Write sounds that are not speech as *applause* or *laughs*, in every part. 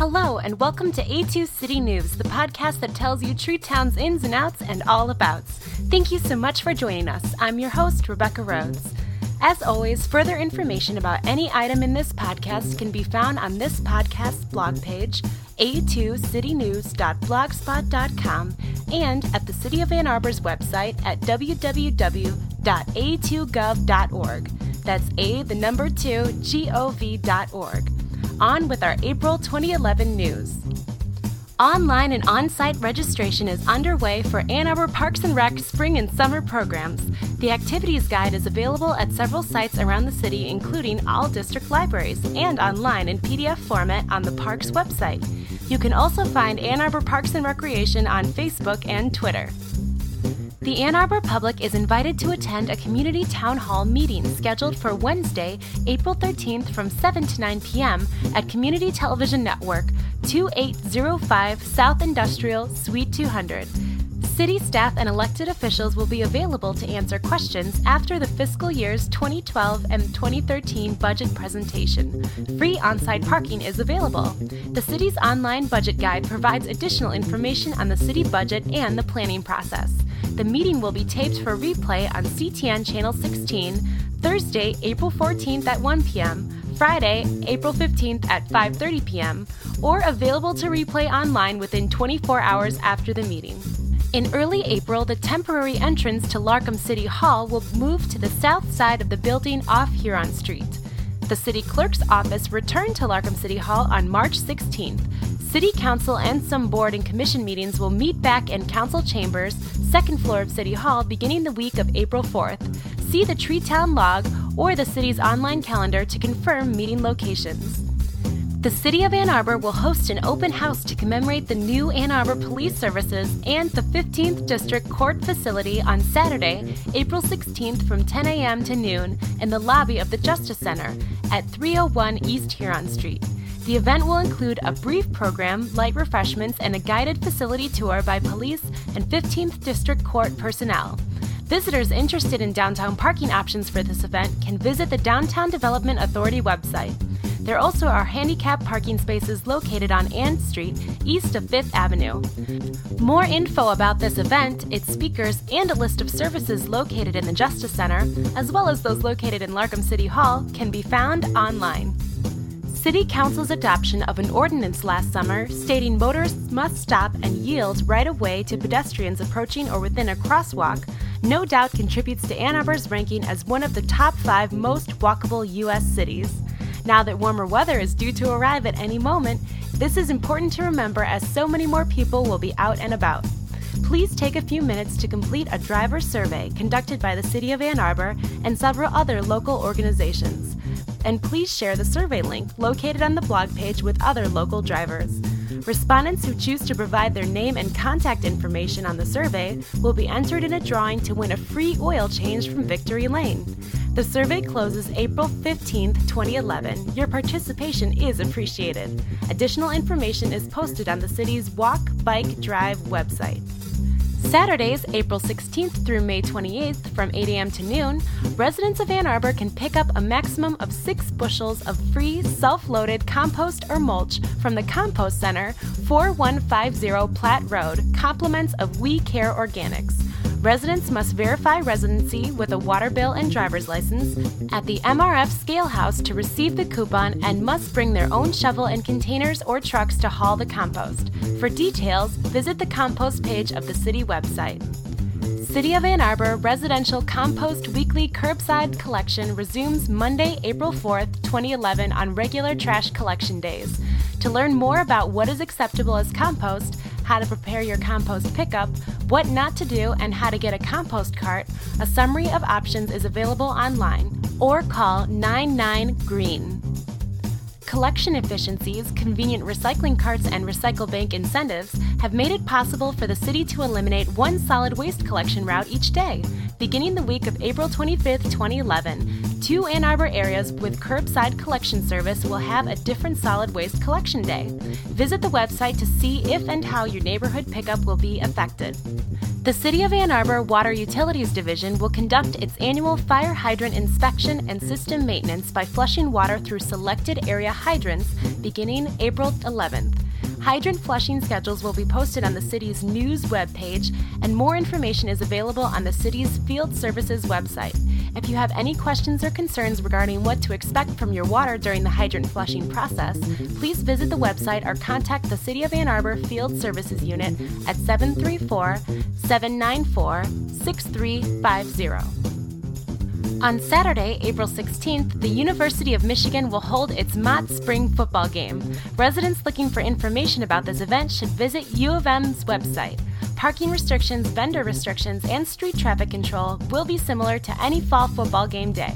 Hello, and welcome to A2 City News, the podcast that tells you Tree Town's ins and outs and all abouts. Thank you so much for joining us. I'm your host, Rebecca Rhodes. As always, further information about any item in this podcast can be found on this podcast blog page, a2citynews.blogspot.com, and at the City of Ann Arbor's website at www.a2gov.org. That's A, the number 2, G-O-V.org on with our April 2011 news. Online and on site registration is underway for Ann Arbor Parks and Rec spring and summer programs. The activities guide is available at several sites around the city, including all district libraries, and online in PDF format on the park's website. You can also find Ann Arbor Parks and Recreation on Facebook and Twitter. The Ann Arbor public is invited to attend a community town hall meeting scheduled for Wednesday, April 13th from 7 to 9 p.m. at Community Television Network, 2805 South Industrial, Suite 200. City staff and elected officials will be available to answer questions after the fiscal years 2012 and 2013 budget presentation. Free on site parking is available. The city's online budget guide provides additional information on the city budget and the planning process. The meeting will be taped for replay on CTN Channel 16 Thursday, April 14th at 1 p.m., Friday, April 15th at 5:30 p.m., or available to replay online within 24 hours after the meeting. In early April, the temporary entrance to Larcom City Hall will move to the south side of the building off Huron Street. The city clerk's office returned to Larcom City Hall on March 16th. City Council and some board and commission meetings will meet back in Council Chambers, second floor of City Hall, beginning the week of April 4th. See the Treetown log or the city's online calendar to confirm meeting locations. The City of Ann Arbor will host an open house to commemorate the new Ann Arbor Police Services and the 15th District Court facility on Saturday, April 16th from 10 a.m. to noon in the lobby of the Justice Center at 301 East Huron Street. The event will include a brief program, light refreshments, and a guided facility tour by police and 15th District Court personnel. Visitors interested in downtown parking options for this event can visit the Downtown Development Authority website. There also are handicap parking spaces located on Ann Street, east of 5th Avenue. More info about this event, its speakers, and a list of services located in the Justice Center, as well as those located in Larcom City Hall, can be found online. City Council's adoption of an ordinance last summer stating motorists must stop and yield right of way to pedestrians approaching or within a crosswalk no doubt contributes to Ann Arbor's ranking as one of the top five most walkable U.S. cities. Now that warmer weather is due to arrive at any moment, this is important to remember as so many more people will be out and about. Please take a few minutes to complete a driver survey conducted by the City of Ann Arbor and several other local organizations and please share the survey link located on the blog page with other local drivers. Respondents who choose to provide their name and contact information on the survey will be entered in a drawing to win a free oil change from Victory Lane. The survey closes April 15, 2011. Your participation is appreciated. Additional information is posted on the city's Walk, Bike, Drive website. Saturdays, April 16th through May 28th from 8 a.m. to noon, residents of Ann Arbor can pick up a maximum of six bushels of free self loaded compost or mulch from the Compost Center, 4150 Platt Road, compliments of We Care Organics. Residents must verify residency with a water bill and driver's license at the MRF Scale House to receive the coupon and must bring their own shovel and containers or trucks to haul the compost. For details, visit the compost page of the city website. City of Ann Arbor Residential Compost Weekly Curbside Collection resumes Monday, April 4th, 2011 on regular trash collection days. To learn more about what is acceptable as compost, how to prepare your compost pickup, what not to do, and how to get a compost cart, a summary of options is available online or call 99 Green. Collection efficiencies, convenient recycling carts, and recycle bank incentives have made it possible for the city to eliminate one solid waste collection route each day. Beginning the week of April 25, 2011, two Ann Arbor areas with curbside collection service will have a different solid waste collection day. Visit the website to see if and how your neighborhood pickup will be affected. The City of Ann Arbor Water Utilities Division will conduct its annual fire hydrant inspection and system maintenance by flushing water through selected area hydrants beginning April 11th. Hydrant flushing schedules will be posted on the city's news webpage, and more information is available on the city's field services website. If you have any questions or concerns regarding what to expect from your water during the hydrant flushing process, please visit the website or contact the City of Ann Arbor Field Services Unit at 734 794 6350. On Saturday, April 16th, the University of Michigan will hold its Mott Spring football game. Residents looking for information about this event should visit U of M's website. Parking restrictions, vendor restrictions, and street traffic control will be similar to any fall football game day.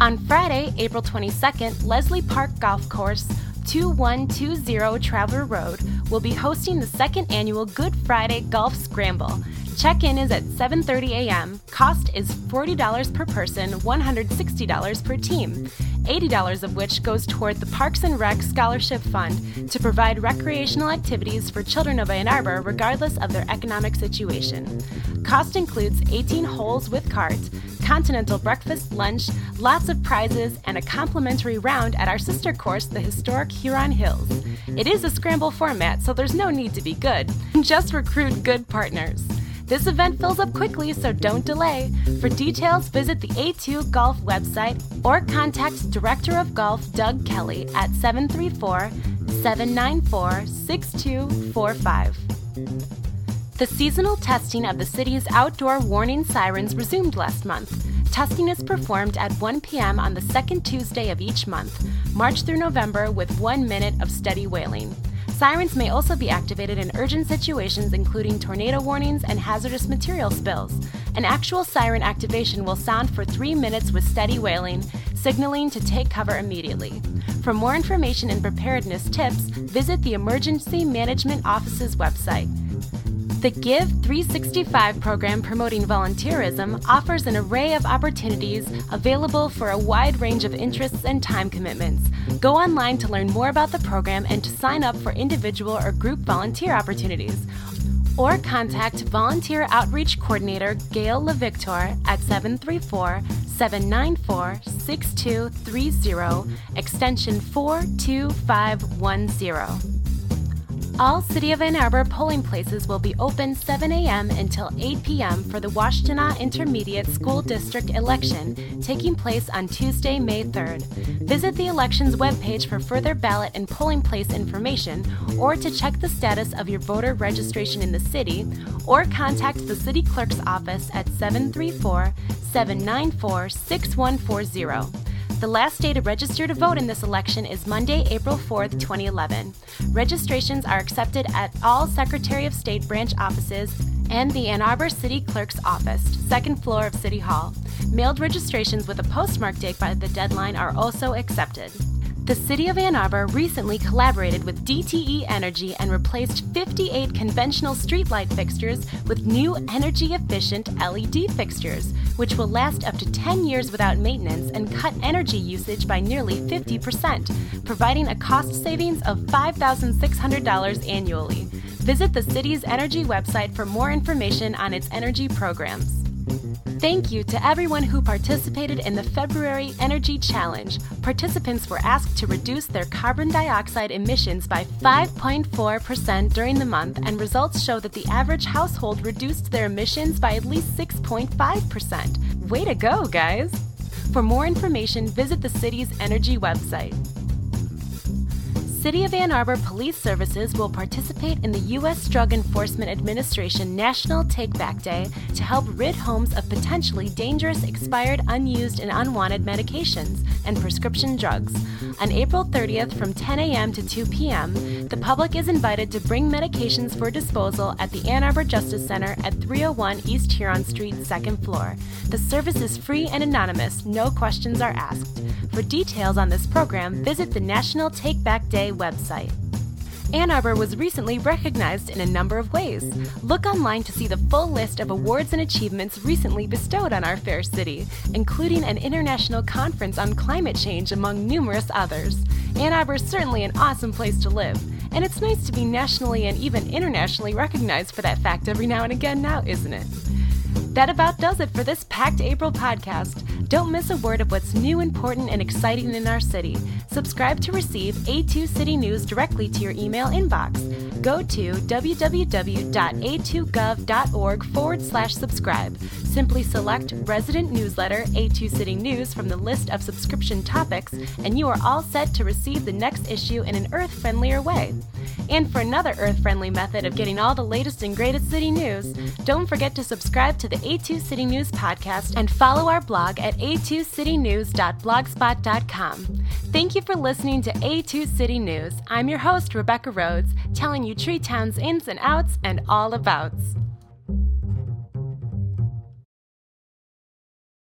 On Friday, April 22nd, Leslie Park Golf Course 2120 Traver Road will be hosting the second annual Good Friday Golf Scramble. Check-in is at 7:30 a.m. Cost is $40 per person, $160 per team. $80 of which goes toward the Parks and Rec Scholarship Fund to provide recreational activities for children of Ann Arbor regardless of their economic situation. Cost includes 18 holes with carts, continental breakfast, lunch, lots of prizes, and a complimentary round at our sister course, the historic Huron Hills. It is a scramble format, so there's no need to be good. *laughs* Just recruit good partners. This event fills up quickly, so don't delay. For details, visit the A2 Golf website or contact Director of Golf Doug Kelly at 734 794 6245. The seasonal testing of the city's outdoor warning sirens resumed last month. Testing is performed at 1 p.m. on the second Tuesday of each month, March through November, with one minute of steady wailing. Sirens may also be activated in urgent situations, including tornado warnings and hazardous material spills. An actual siren activation will sound for three minutes with steady wailing, signaling to take cover immediately. For more information and preparedness tips, visit the Emergency Management Office's website. The Give 365 program promoting volunteerism offers an array of opportunities available for a wide range of interests and time commitments. Go online to learn more about the program and to sign up for individual or group volunteer opportunities. Or contact Volunteer Outreach Coordinator Gail LeVictor at 734 794 6230, extension 42510. All City of Ann Arbor polling places will be open 7 a.m. until 8 p.m. for the Washtenaw Intermediate School District election taking place on Tuesday, May 3rd. Visit the elections webpage for further ballot and polling place information or to check the status of your voter registration in the city or contact the City Clerk's office at 734 794 6140. The last day to register to vote in this election is Monday, April 4th, 2011. Registrations are accepted at all Secretary of State branch offices and the Ann Arbor City Clerk's office, second floor of City Hall. Mailed registrations with a postmark date by the deadline are also accepted. The City of Ann Arbor recently collaborated with DTE Energy and replaced 58 conventional streetlight fixtures with new energy efficient LED fixtures, which will last up to 10 years without maintenance and cut energy usage by nearly 50%, providing a cost savings of $5,600 annually. Visit the city's energy website for more information on its energy programs. Thank you to everyone who participated in the February Energy Challenge. Participants were asked to reduce their carbon dioxide emissions by 5.4% during the month, and results show that the average household reduced their emissions by at least 6.5%. Way to go, guys! For more information, visit the city's energy website. City of Ann Arbor Police Services will participate in the U.S. Drug Enforcement Administration National Take Back Day to help rid homes of potentially dangerous, expired, unused, and unwanted medications and prescription drugs. On April 30th from 10 a.m. to 2 p.m., the public is invited to bring medications for disposal at the Ann Arbor Justice Center at 301 East Huron Street, second floor. The service is free and anonymous, no questions are asked. For details on this program, visit the National Take Back Day website. Ann Arbor was recently recognized in a number of ways. Look online to see the full list of awards and achievements recently bestowed on our fair city, including an international conference on climate change among numerous others. Ann Arbor is certainly an awesome place to live. And it's nice to be nationally and even internationally recognized for that fact every now and again now, isn't it? That about does it for this packed April podcast. Don't miss a word of what's new, important, and exciting in our city. Subscribe to receive A2 City News directly to your email inbox. Go to www.a2gov.org forward slash subscribe. Simply select Resident Newsletter A2 City News from the list of subscription topics, and you are all set to receive the next issue in an earth friendlier way. And for another earth friendly method of getting all the latest and greatest city news, don't forget to subscribe to the A2 City News podcast and follow our blog at a2citynews.blogspot.com. Thank you for listening to A2 City News. I'm your host, Rebecca Rhodes, telling you Tree Town's ins and outs and all abouts.